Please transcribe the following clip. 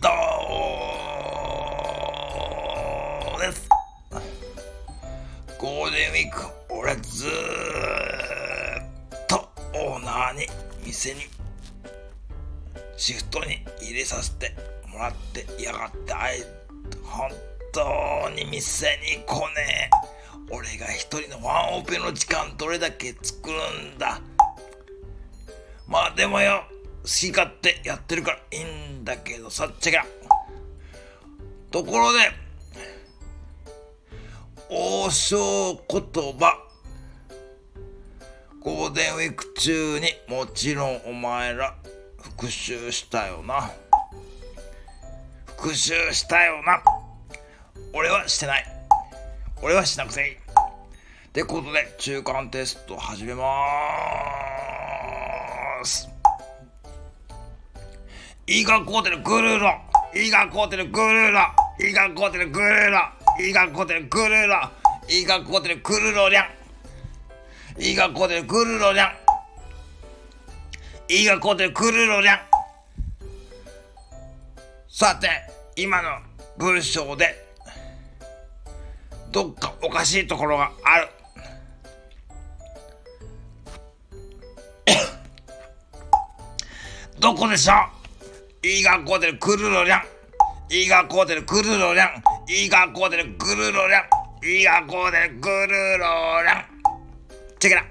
人です。ゴールデンウィーク俺ずーっとオーナーに店にシフトに入れさせてもらってやがってあい本当に店に来ねえ。俺が一人のワンオペの時間どれだけ作るんだ。まあでもよ好き勝手やってるからいいんだけどさっちゃがところで王将言葉。ゴールデンウィーク中にもちろんお前ら復習したよな。復習したよな。俺はしてない。俺はしなくていい。ってことで中間テスト始めまーす。いい学校でグルーラいい学校でグルーラいい学校でグルーラいい学校でグルーラいい学校でグルーロリャンいい学校でグルーロリャンいい学校でグルロリャンさて今の文章でどっかおかしいところがある。どこでしょう？いい学校でくるろりゃん。いい学校でくるろりゃん。いい学校でくるろりゃん。いい学校でくるろりゃん。チェケラ。